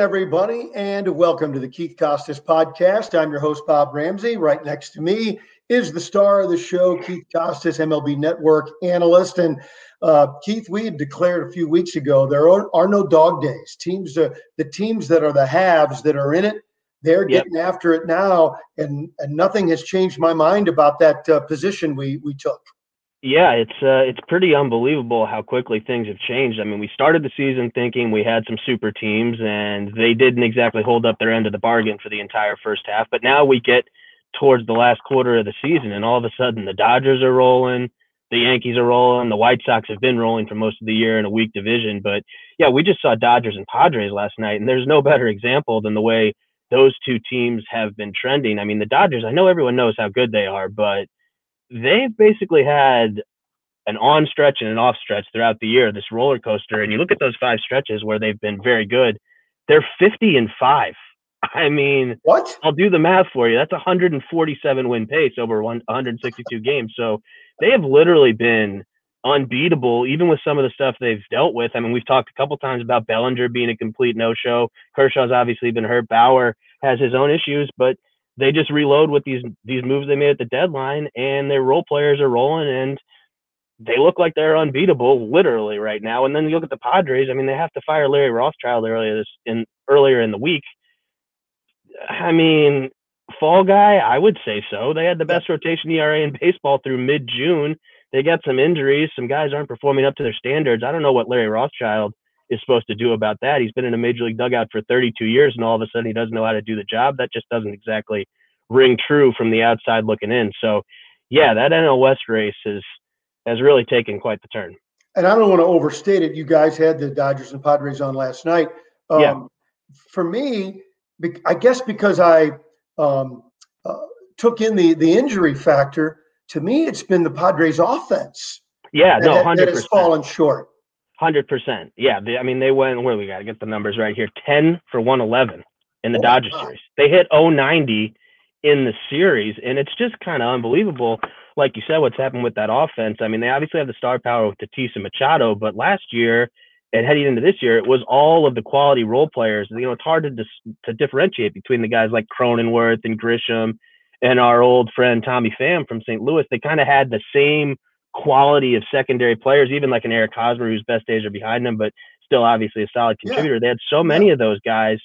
Everybody, and welcome to the Keith Costas podcast. I'm your host, Bob Ramsey. Right next to me is the star of the show, Keith Costas, MLB Network analyst. And uh, Keith, we had declared a few weeks ago there are, are no dog days. Teams, uh, the teams that are the haves that are in it, they're yep. getting after it now, and, and nothing has changed my mind about that uh, position we we took. Yeah, it's uh, it's pretty unbelievable how quickly things have changed. I mean, we started the season thinking we had some super teams, and they didn't exactly hold up their end of the bargain for the entire first half. But now we get towards the last quarter of the season, and all of a sudden the Dodgers are rolling, the Yankees are rolling, the White Sox have been rolling for most of the year in a weak division. But yeah, we just saw Dodgers and Padres last night, and there's no better example than the way those two teams have been trending. I mean, the Dodgers, I know everyone knows how good they are, but they've basically had an on stretch and an off stretch throughout the year, this roller coaster. And you look at those five stretches where they've been very good, they're 50 and five. I mean, what? I'll do the math for you. That's 147 win pace over 162 games. So they have literally been unbeatable, even with some of the stuff they've dealt with. I mean, we've talked a couple times about Bellinger being a complete no show. Kershaw's obviously been hurt. Bauer has his own issues, but they just reload with these these moves they made at the deadline, and their role players are rolling, and they look like they're unbeatable, literally right now. And then you look at the Padres. I mean, they have to fire Larry Rothschild earlier this in earlier in the week. I mean, fall guy, I would say so. They had the best rotation ERA in baseball through mid June. They got some injuries. Some guys aren't performing up to their standards. I don't know what Larry Rothschild is supposed to do about that. He's been in a major league dugout for 32 years, and all of a sudden he doesn't know how to do the job. That just doesn't exactly ring true from the outside looking in. So, yeah, that NL West race has has really taken quite the turn. And I don't want to overstate it. You guys had the Dodgers and Padres on last night. Um, yeah. For me, I guess because I um, uh, took in the the injury factor, to me, it's been the Padres' offense. Yeah, no, hundred percent. That has fallen short. Hundred percent. Yeah, they, I mean they went. Where we got to get the numbers right here. Ten for one eleven in the oh, Dodgers series. They hit 090 in the series, and it's just kind of unbelievable. Like you said, what's happened with that offense? I mean, they obviously have the star power with Tatis and Machado, but last year and heading into this year, it was all of the quality role players. You know, it's hard to dis- to differentiate between the guys like Cronenworth and Grisham and our old friend Tommy Pham from St. Louis. They kind of had the same quality of secondary players, even like an Eric Hosmer, whose best days are behind him, but still obviously a solid contributor. Yeah. They had so many yeah. of those guys,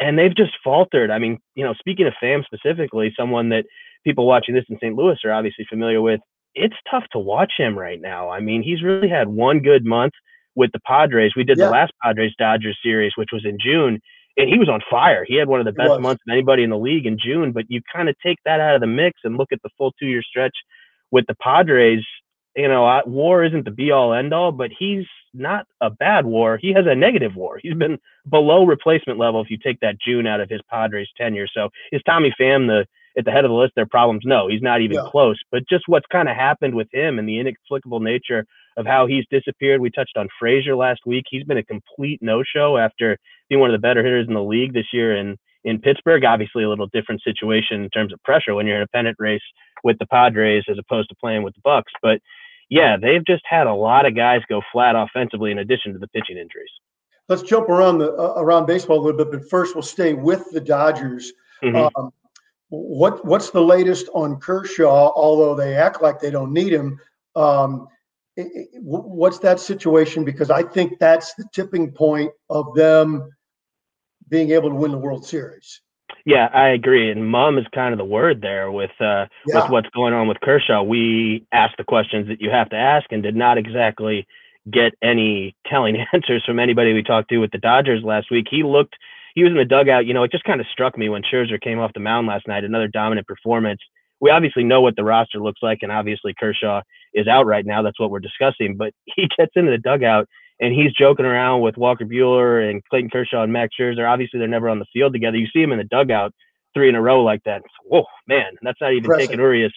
and they've just faltered. I mean, you know, speaking of Pham specifically, someone that people watching this in St. Louis are obviously familiar with. It's tough to watch him right now. I mean, he's really had one good month with the Padres. We did yeah. the last Padres Dodgers series, which was in June, and he was on fire. He had one of the best months of anybody in the league in June. But you kind of take that out of the mix and look at the full two year stretch with the Padres you know, war isn't the be all end all, but he's not a bad war. He has a negative war. He's been below replacement level if you take that June out of his Padres tenure. So is Tommy Pham the at the head of the list their problems? No, he's not even yeah. close. But just what's kind of happened with him and the inexplicable nature of how he's disappeared. We touched on Frazier last week. He's been a complete no-show after being one of the better hitters in the league this year in in Pittsburgh. Obviously, a little different situation in terms of pressure when you're in a pennant race with the Padres as opposed to playing with the Bucs. But yeah, they've just had a lot of guys go flat offensively in addition to the pitching injuries. Let's jump around the uh, around baseball a little bit, but first we'll stay with the Dodgers. Mm-hmm. Um, what what's the latest on Kershaw? Although they act like they don't need him, um, it, it, what's that situation? Because I think that's the tipping point of them being able to win the World Series. Yeah, I agree. And mom is kind of the word there with uh, yeah. with what's going on with Kershaw. We asked the questions that you have to ask and did not exactly get any telling answers from anybody we talked to with the Dodgers last week. He looked he was in the dugout, you know, it just kind of struck me when Scherzer came off the mound last night, another dominant performance. We obviously know what the roster looks like, and obviously Kershaw is out right now. That's what we're discussing. But he gets into the dugout and he's joking around with Walker Buehler and Clayton Kershaw and Max Scherzer. Obviously, they're never on the field together. You see him in the dugout three in a row like that. Whoa, man, that's not even Impressive. taking Urias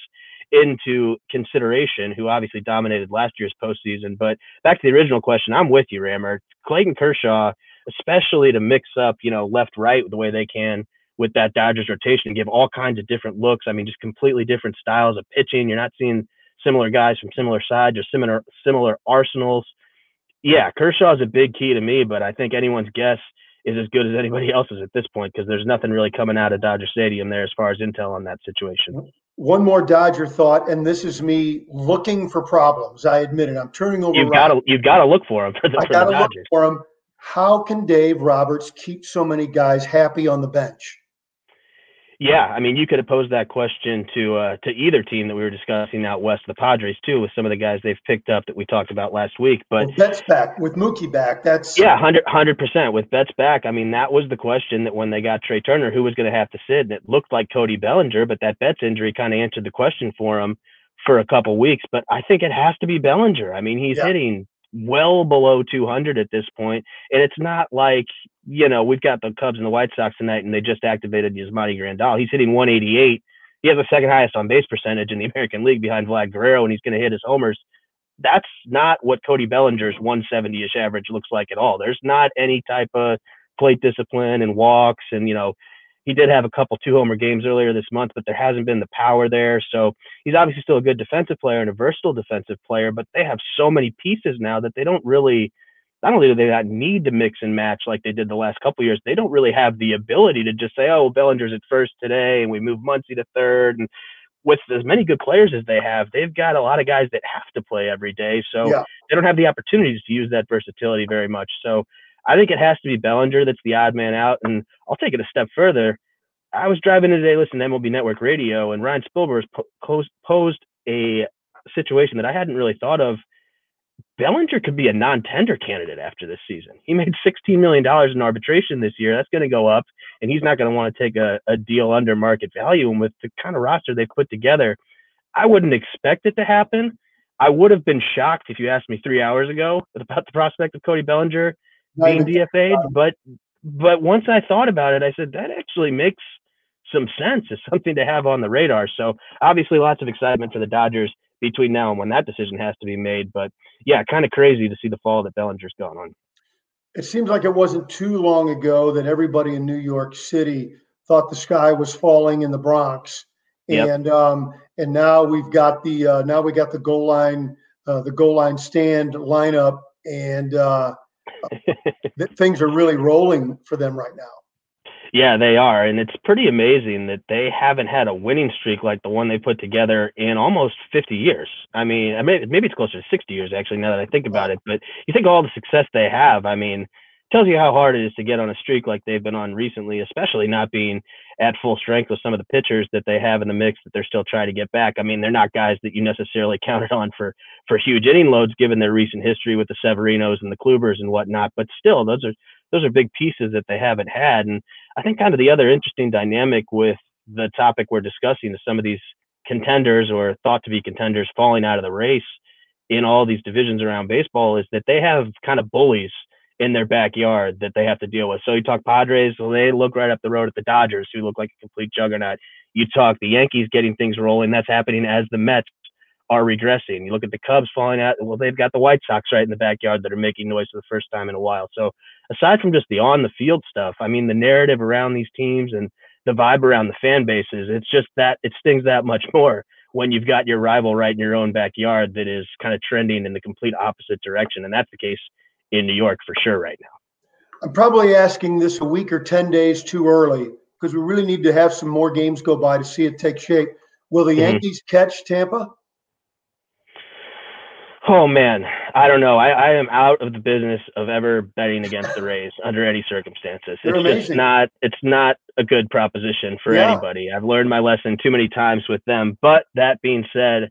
into consideration, who obviously dominated last year's postseason. But back to the original question, I'm with you, Rammer. Clayton Kershaw, especially to mix up, you know, left right the way they can with that Dodgers rotation, give all kinds of different looks. I mean, just completely different styles of pitching. You're not seeing similar guys from similar sides or similar similar arsenals yeah, Kershaw is a big key to me, but I think anyone's guess is as good as anybody else's at this point because there's nothing really coming out of Dodger Stadium there as far as intel on that situation. One more Dodger thought, and this is me looking for problems. I admit it. I'm turning over. You've got to you've got to look for them for the, I got to look for them. How can Dave Roberts keep so many guys happy on the bench? Yeah, I mean, you could have posed that question to uh, to either team that we were discussing out west, the Padres too, with some of the guys they've picked up that we talked about last week. But well, Betts back with Mookie back. That's yeah, hundred percent with Betts back. I mean, that was the question that when they got Trea Turner, who was going to have to sit, and it looked like Cody Bellinger, but that Betts injury kind of answered the question for him for a couple weeks. But I think it has to be Bellinger. I mean, he's yeah. hitting well below 200 at this point, and it's not like you know we've got the Cubs and the White Sox tonight, and they just activated Yasmani Grandal. He's hitting 188. He has the second highest on base percentage in the American League behind Vlad Guerrero, and he's going to hit his homers. That's not what Cody Bellinger's 170-ish average looks like at all. There's not any type of plate discipline and walks, and you know he did have a couple two homer games earlier this month, but there hasn't been the power there. So he's obviously still a good defensive player and a versatile defensive player, but they have so many pieces now that they don't really not only do they not need to mix and match like they did the last couple years, they don't really have the ability to just say, oh, well, Bellinger's at first today and we move Muncy to third. And with as many good players as they have, they've got a lot of guys that have to play every day. So yeah. they don't have the opportunities to use that versatility very much. So I think it has to be Bellinger that's the odd man out. And I'll take it a step further. I was driving today listening to MLB Network Radio, and Ryan Spilborghs posed, posed a situation that I hadn't really thought of. Bellinger could be a non-tender candidate after this season. He made $16 million in arbitration this year. That's going to go up, and he's not going to want to take a, a deal under market value. And with the kind of roster they've put together, I wouldn't expect it to happen. I would have been shocked if you asked me three hours ago about the prospect of Cody Bellinger being DFA'd, but but once I thought about it, I said that actually makes some sense as something to have on the radar. So obviously, lots of excitement for the Dodgers between now and when that decision has to be made. But yeah, kind of crazy to see the fall that Bellinger's gone on. It seems like it wasn't too long ago that everybody in New York City thought the sky was falling in the Bronx, yep. and um, and now we've got the uh, now we got the goal line uh, the goal line stand lineup, and uh, things are really rolling for them right now. Yeah, they are, and it's pretty amazing that they haven't had a winning streak like the one they put together in almost 50 years. I mean, maybe it's closer to 60 years actually. Now that I think about it, but you think all the success they have. I mean, tells you how hard it is to get on a streak like they've been on recently, especially not being at full strength with some of the pitchers that they have in the mix that they're still trying to get back. I mean, they're not guys that you necessarily counted on for for huge inning loads given their recent history with the Severinos and the Klubers and whatnot. But still, those are those are big pieces that they haven't had. And I think kind of the other interesting dynamic with the topic we're discussing is some of these contenders or thought to be contenders falling out of the race in all these divisions around baseball is that they have kind of bullies in their backyard that they have to deal with. So you talk Padres, well, they look right up the road at the Dodgers, who look like a complete juggernaut. You talk the Yankees getting things rolling. That's happening as the Mets are regressing. You look at the Cubs falling out. Well, they've got the White Sox right in the backyard that are making noise for the first time in a while. So aside from just the on the field stuff, I mean, the narrative around these teams and the vibe around the fan bases, it's just that it stings that much more when you've got your rival right in your own backyard that is kind of trending in the complete opposite direction. And that's the case in New York for sure right now. I'm probably asking this a week or 10 days too early because we really need to have some more games go by to see it take shape. Will the mm-hmm. Yankees catch Tampa? Oh man, I don't know. I, I am out of the business of ever betting against the Rays under any circumstances. It's just not it's not a good proposition for yeah. anybody. I've learned my lesson too many times with them. But that being said,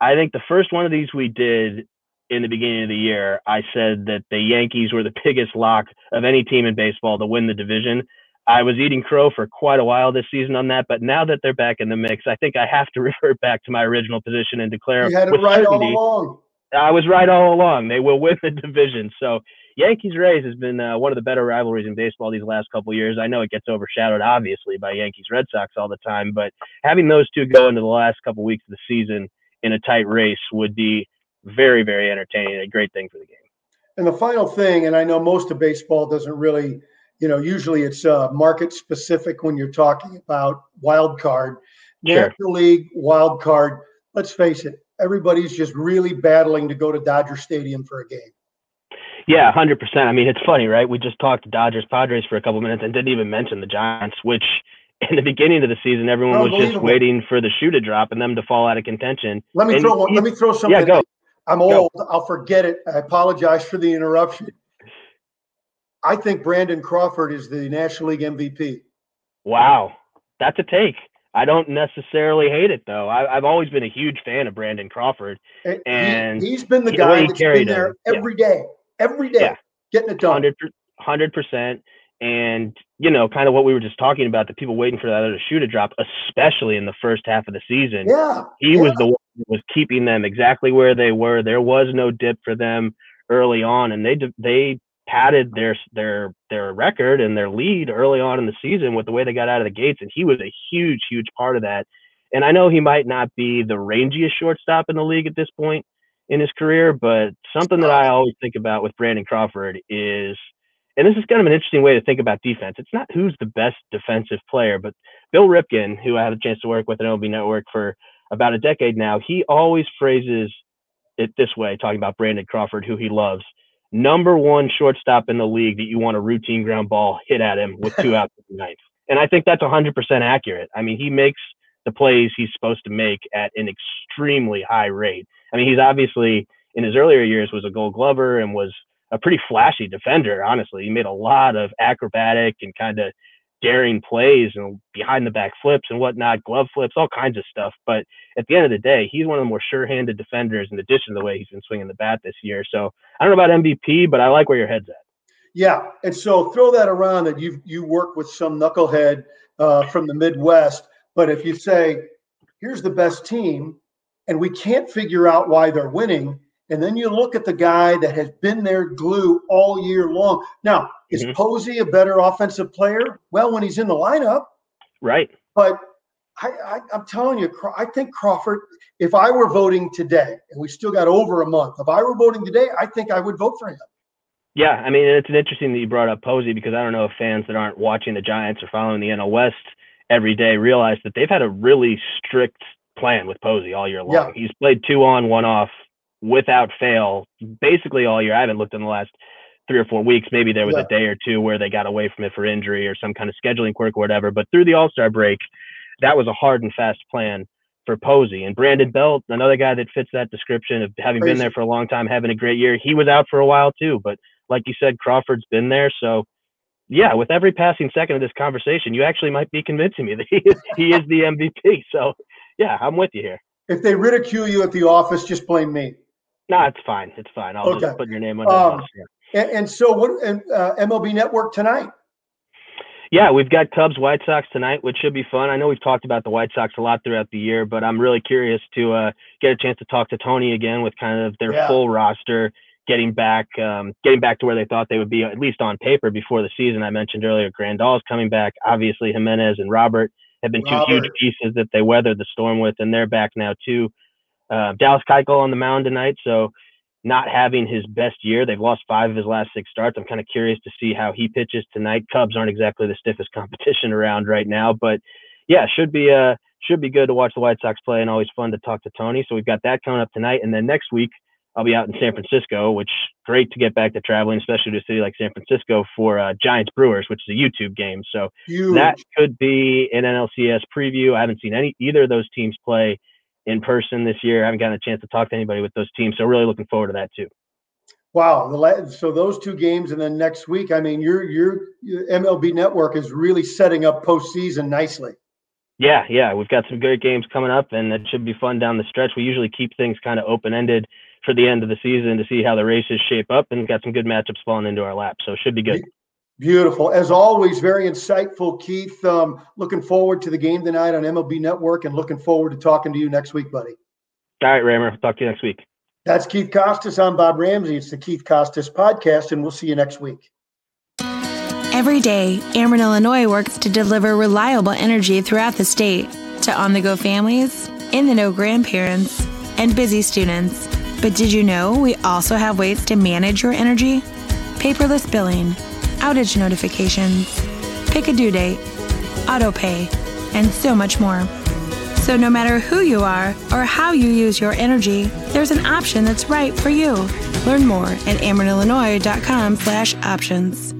I think the first one of these we did in the beginning of the year, I said that the Yankees were the biggest lock of any team in baseball to win the division. I was eating crow for quite a while this season on that, but now that they're back in the mix, I think I have to revert back to my original position and declare you had it right certainty, all along. I was right all along. They will win the division. So Yankees Rays has been uh, one of the better rivalries in baseball these last couple years. I know it gets overshadowed obviously by Yankees Red Sox all the time, but having those two go into the last couple weeks of the season in a tight race would be very very entertaining. A great thing for the game. And the final thing, and I know most of baseball doesn't really, you know, usually it's uh, market specific when you're talking about wild card, sure. National League wild card. Let's face it, everybody's just really battling to go to Dodger Stadium for a game. Yeah, hundred percent. I mean, it's funny, right? We just talked to Dodgers Padres for a couple minutes and didn't even mention the Giants, which in the beginning of the season everyone was just waiting for the shoe to drop and them to fall out of contention. Let me and throw he, let me throw something. Yeah, go. I'm old. Go. I'll forget it. I apologize for the interruption. I think Brandon Crawford is the National League MVP. Wow, that's a take. I don't necessarily hate it though. I, have always been a huge fan of Brandon Crawford, and he, has been the guy that's been there him. every yeah. day, every day, yeah. getting it done. Hundred percent. And you know, kind of what we were just talking about, the people waiting for that other shoe to drop, especially in the first half of the season. Yeah, he yeah. was the one that was keeping them exactly where they were. There was no dip for them early on, and they they padded their their their record and their lead early on in the season with the way they got out of the gates, and he was a huge, huge part of that. And I know he might not be the rangiest shortstop in the league at this point in his career, but something that I always think about with Brandon Crawford is, and this is kind of an interesting way to think about defense. It's not who's the best defensive player, but Bill Ripken, who I had a chance to work with at MLB Network for about a decade now, he always phrases it this way, talking about Brandon Crawford, who he loves number one shortstop in the league that you want a routine ground ball hit at him with two outs in the ninth. And I think that's 100% accurate. I mean, he makes the plays he's supposed to make at an extremely high rate. I mean, he's obviously in his earlier years was a gold glover and was a pretty flashy defender, honestly. He made a lot of acrobatic and kind of daring plays and behind the back flips and whatnot, glove flips, all kinds of stuff. But at the end of the day, he's one of the more sure-handed defenders in addition to the way he's been swinging the bat this year. So I don't know about MVP, but I like where your head's at. Yeah, and so throw that around that you you work with some knucklehead uh, from the Midwest, but if you say, "Here's the best team," and we can't figure out why they're winning, and then you look at the guy that has been their glue all year long. Now, is mm-hmm. Posey a better offensive player? Well, when he's in the lineup. Right. But I, I, I'm telling you, I think Crawford, if I were voting today, and we still got over a month, if I were voting today, I think I would vote for him. Yeah, I mean, it's interesting that you brought up Posey because I don't know if fans that aren't watching the Giants or following the NL West every day realize that they've had a really strict plan with Posey all year long. Yeah. He's played two on, one off without fail basically all year. I haven't looked in the last three or four weeks. Maybe there was yeah. a day or two where they got away from it for injury or some kind of scheduling quirk or whatever. But through the All Star break, that was a hard and fast plan for Posey. And Brandon Belt, another guy that fits that description of having Crazy. been there for a long time, having a great year. He was out for a while too. But like you said, Crawford's been there. So yeah, with every passing second of this conversation, you actually might be convincing me that he is, he is the MVP. So yeah, I'm with you here. If they ridicule you at the office, just blame me. No, it's fine. It's fine. I'll okay. just put your name under um, the yeah. And, and, so, what? And uh, MLB Network tonight. Yeah, we've got Cubs White Sox tonight, which should be fun. I know we've talked about the White Sox a lot throughout the year, but I'm really curious to uh, get a chance to talk to Tony again with kind of their yeah. full roster, getting back, um, getting back to where they thought they would be, at least on paper before the season. I mentioned earlier, Grandal's coming back. Obviously, Jimenez and Robert have been Robert. two huge pieces that they weathered the storm with, and they're back now too. Uh, Dallas Keuchel on the mound tonight, so not having his best year. They've lost five of his last six starts. I'm kind of curious to see how he pitches tonight. Cubs aren't exactly the stiffest competition around right now, but yeah, should be uh should be good to watch the White Sox play and always fun to talk to Tony. So we've got that coming up tonight, and then next week I'll be out in San Francisco, which great to get back to traveling, especially to a city like San Francisco for uh, Giants Brewers, which is a YouTube game. So Huge. that could be an NLCS preview. I haven't seen any either of those teams play in person this year. I haven't gotten a chance to talk to anybody with those teams, so really looking forward to that too. Wow, so those two games, and then next week, I mean, your your MLB Network is really setting up postseason nicely. Yeah, yeah, we've got some great games coming up, and it should be fun down the stretch. We usually keep things kind of open ended for the end of the season to see how the races shape up, and got some good matchups falling into our lap, so it should be good. Beautiful. As always, very insightful, Keith. Um, looking forward to the game tonight on MLB Network and looking forward to talking to you next week, buddy. All right, Raymer. Talk to you next week. That's Keith Costas. I'm Bob Ramsey. It's the Keith Costas podcast, and we'll see you next week. Every day, Ameren, Illinois works to deliver reliable energy throughout the state to on the go families, in the know grandparents, and busy students. But did you know we also have ways to manage your energy? Paperless billing outage notifications, pick a due date, auto pay, and so much more. So no matter who you are or how you use your energy, there's an option that's right for you. Learn more at AmerenIllinois.com slash options.